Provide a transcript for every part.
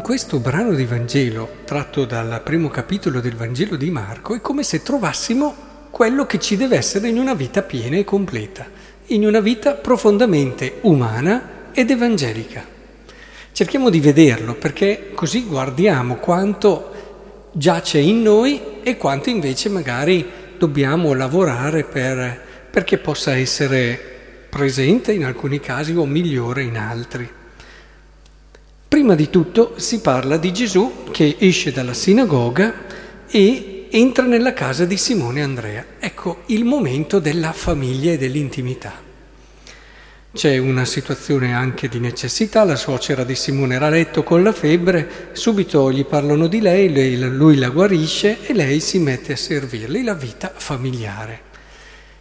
questo brano di Vangelo, tratto dal primo capitolo del Vangelo di Marco, è come se trovassimo quello che ci deve essere in una vita piena e completa, in una vita profondamente umana ed evangelica. Cerchiamo di vederlo perché così guardiamo quanto giace in noi e quanto invece magari dobbiamo lavorare per, perché possa essere presente in alcuni casi o migliore in altri. Prima di tutto si parla di Gesù che esce dalla sinagoga e entra nella casa di Simone e Andrea. Ecco il momento della famiglia e dell'intimità. C'è una situazione anche di necessità, la suocera di Simone era a letto con la febbre, subito gli parlano di lei, lui la guarisce e lei si mette a servirli, la vita familiare.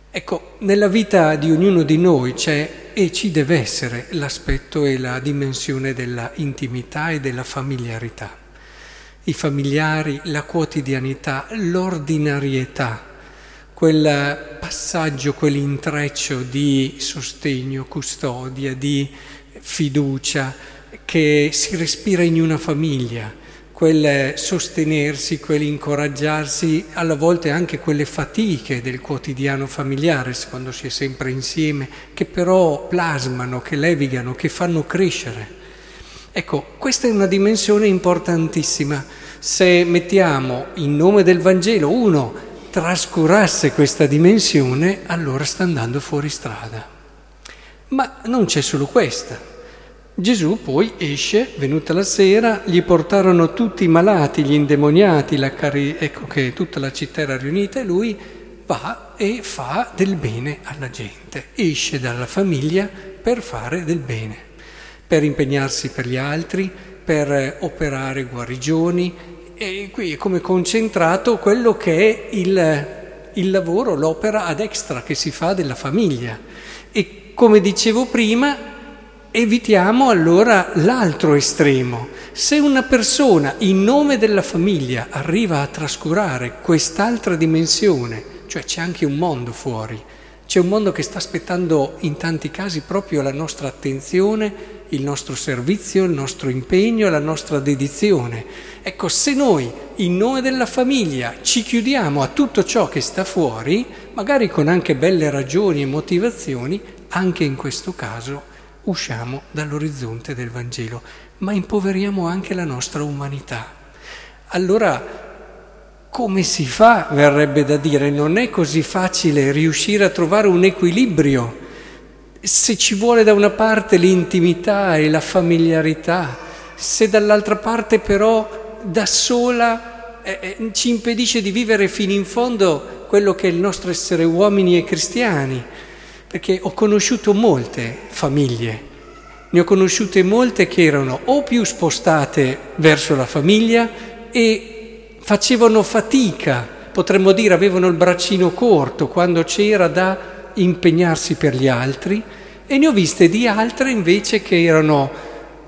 Ecco, nella vita di ognuno di noi c'è e ci deve essere l'aspetto e la dimensione della intimità e della familiarità. I familiari, la quotidianità, l'ordinarietà, quel passaggio, quell'intreccio di sostegno, custodia, di fiducia che si respira in una famiglia quel sostenersi, quell'incoraggiarsi, alla volte anche quelle fatiche del quotidiano familiare, quando si è sempre insieme, che però plasmano, che levigano, che fanno crescere. Ecco, questa è una dimensione importantissima. Se mettiamo in nome del Vangelo uno trascurasse questa dimensione, allora sta andando fuori strada. Ma non c'è solo questa. Gesù poi esce, venuta la sera, gli portarono tutti i malati, gli indemoniati, cari... ecco che tutta la città era riunita e lui va e fa del bene alla gente, esce dalla famiglia per fare del bene, per impegnarsi per gli altri, per operare guarigioni e qui è come concentrato quello che è il, il lavoro, l'opera ad extra che si fa della famiglia. E come dicevo prima, Evitiamo allora l'altro estremo. Se una persona in nome della famiglia arriva a trascurare quest'altra dimensione, cioè c'è anche un mondo fuori, c'è un mondo che sta aspettando in tanti casi proprio la nostra attenzione, il nostro servizio, il nostro impegno, la nostra dedizione. Ecco, se noi in nome della famiglia ci chiudiamo a tutto ciò che sta fuori, magari con anche belle ragioni e motivazioni, anche in questo caso usciamo dall'orizzonte del Vangelo, ma impoveriamo anche la nostra umanità. Allora, come si fa, verrebbe da dire, non è così facile riuscire a trovare un equilibrio se ci vuole da una parte l'intimità e la familiarità, se dall'altra parte però da sola eh, eh ci impedisce di vivere fino in fondo quello che è il nostro essere uomini e cristiani perché ho conosciuto molte famiglie, ne ho conosciute molte che erano o più spostate verso la famiglia e facevano fatica, potremmo dire avevano il braccino corto quando c'era da impegnarsi per gli altri e ne ho viste di altre invece che erano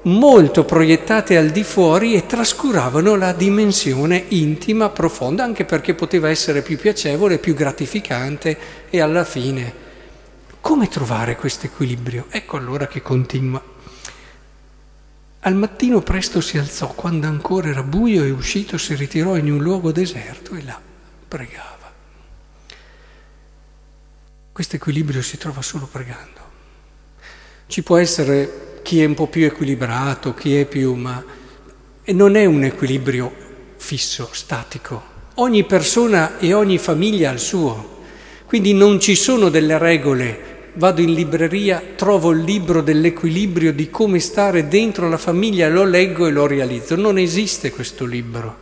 molto proiettate al di fuori e trascuravano la dimensione intima, profonda, anche perché poteva essere più piacevole, più gratificante e alla fine come trovare questo equilibrio? Ecco allora che continua. Al mattino presto si alzò, quando ancora era buio e uscito si ritirò in un luogo deserto e là pregava. Questo equilibrio si trova solo pregando. Ci può essere chi è un po' più equilibrato, chi è più, ma non è un equilibrio fisso, statico. Ogni persona e ogni famiglia ha il suo. Quindi non ci sono delle regole vado in libreria, trovo il libro dell'equilibrio di come stare dentro la famiglia, lo leggo e lo realizzo. Non esiste questo libro.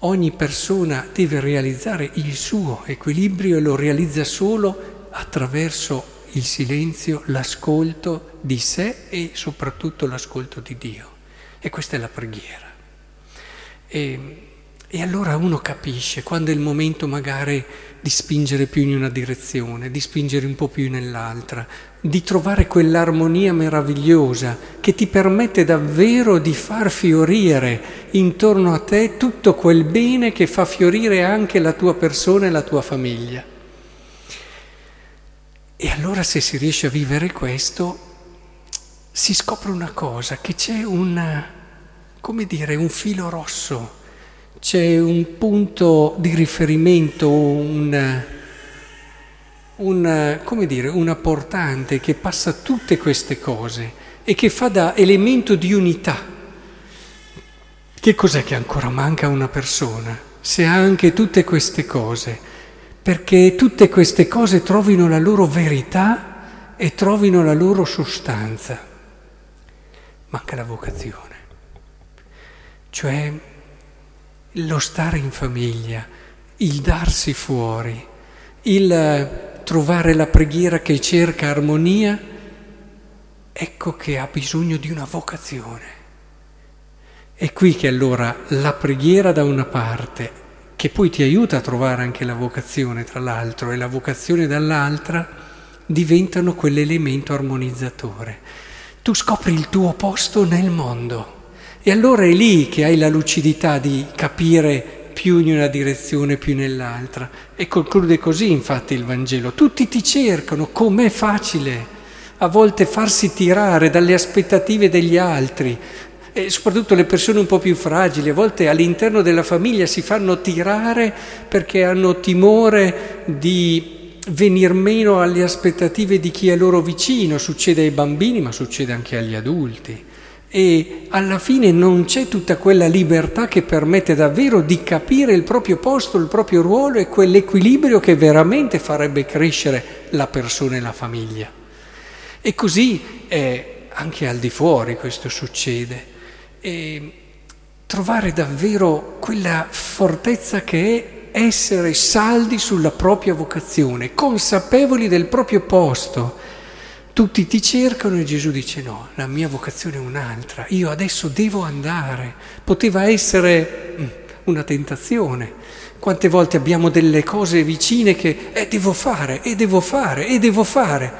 Ogni persona deve realizzare il suo equilibrio e lo realizza solo attraverso il silenzio, l'ascolto di sé e soprattutto l'ascolto di Dio. E questa è la preghiera. E, e allora uno capisce quando è il momento magari di spingere più in una direzione, di spingere un po' più nell'altra, di trovare quell'armonia meravigliosa che ti permette davvero di far fiorire intorno a te tutto quel bene che fa fiorire anche la tua persona e la tua famiglia. E allora se si riesce a vivere questo, si scopre una cosa, che c'è una, come dire, un filo rosso, c'è un punto di riferimento, un, un, come dire, una portante che passa tutte queste cose e che fa da elemento di unità. Che cos'è che ancora manca a una persona? Se ha anche tutte queste cose, perché tutte queste cose trovino la loro verità e trovino la loro sostanza. Manca la vocazione cioè lo stare in famiglia, il darsi fuori, il trovare la preghiera che cerca armonia, ecco che ha bisogno di una vocazione. È qui che allora la preghiera da una parte, che poi ti aiuta a trovare anche la vocazione tra l'altro, e la vocazione dall'altra, diventano quell'elemento armonizzatore. Tu scopri il tuo posto nel mondo e allora è lì che hai la lucidità di capire più in una direzione, più nell'altra. E conclude così infatti il Vangelo. Tutti ti cercano, com'è facile a volte farsi tirare dalle aspettative degli altri, e soprattutto le persone un po' più fragili, a volte all'interno della famiglia si fanno tirare perché hanno timore di venir meno alle aspettative di chi è loro vicino, succede ai bambini ma succede anche agli adulti e alla fine non c'è tutta quella libertà che permette davvero di capire il proprio posto, il proprio ruolo e quell'equilibrio che veramente farebbe crescere la persona e la famiglia. E così eh, anche al di fuori questo succede. E trovare davvero quella fortezza che è essere saldi sulla propria vocazione, consapevoli del proprio posto tutti ti cercano e Gesù dice no, la mia vocazione è un'altra, io adesso devo andare. Poteva essere mm, una tentazione. Quante volte abbiamo delle cose vicine che eh, devo fare, e devo fare, e devo fare.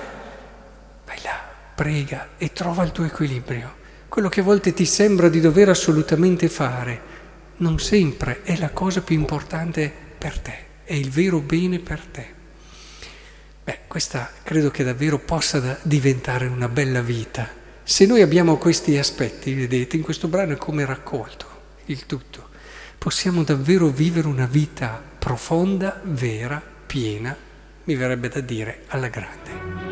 Vai là, prega e trova il tuo equilibrio. Quello che a volte ti sembra di dover assolutamente fare, non sempre è la cosa più importante per te, è il vero bene per te. Questa credo che davvero possa diventare una bella vita. Se noi abbiamo questi aspetti, vedete, in questo brano è come raccolto il tutto, possiamo davvero vivere una vita profonda, vera, piena, mi verrebbe da dire, alla grande.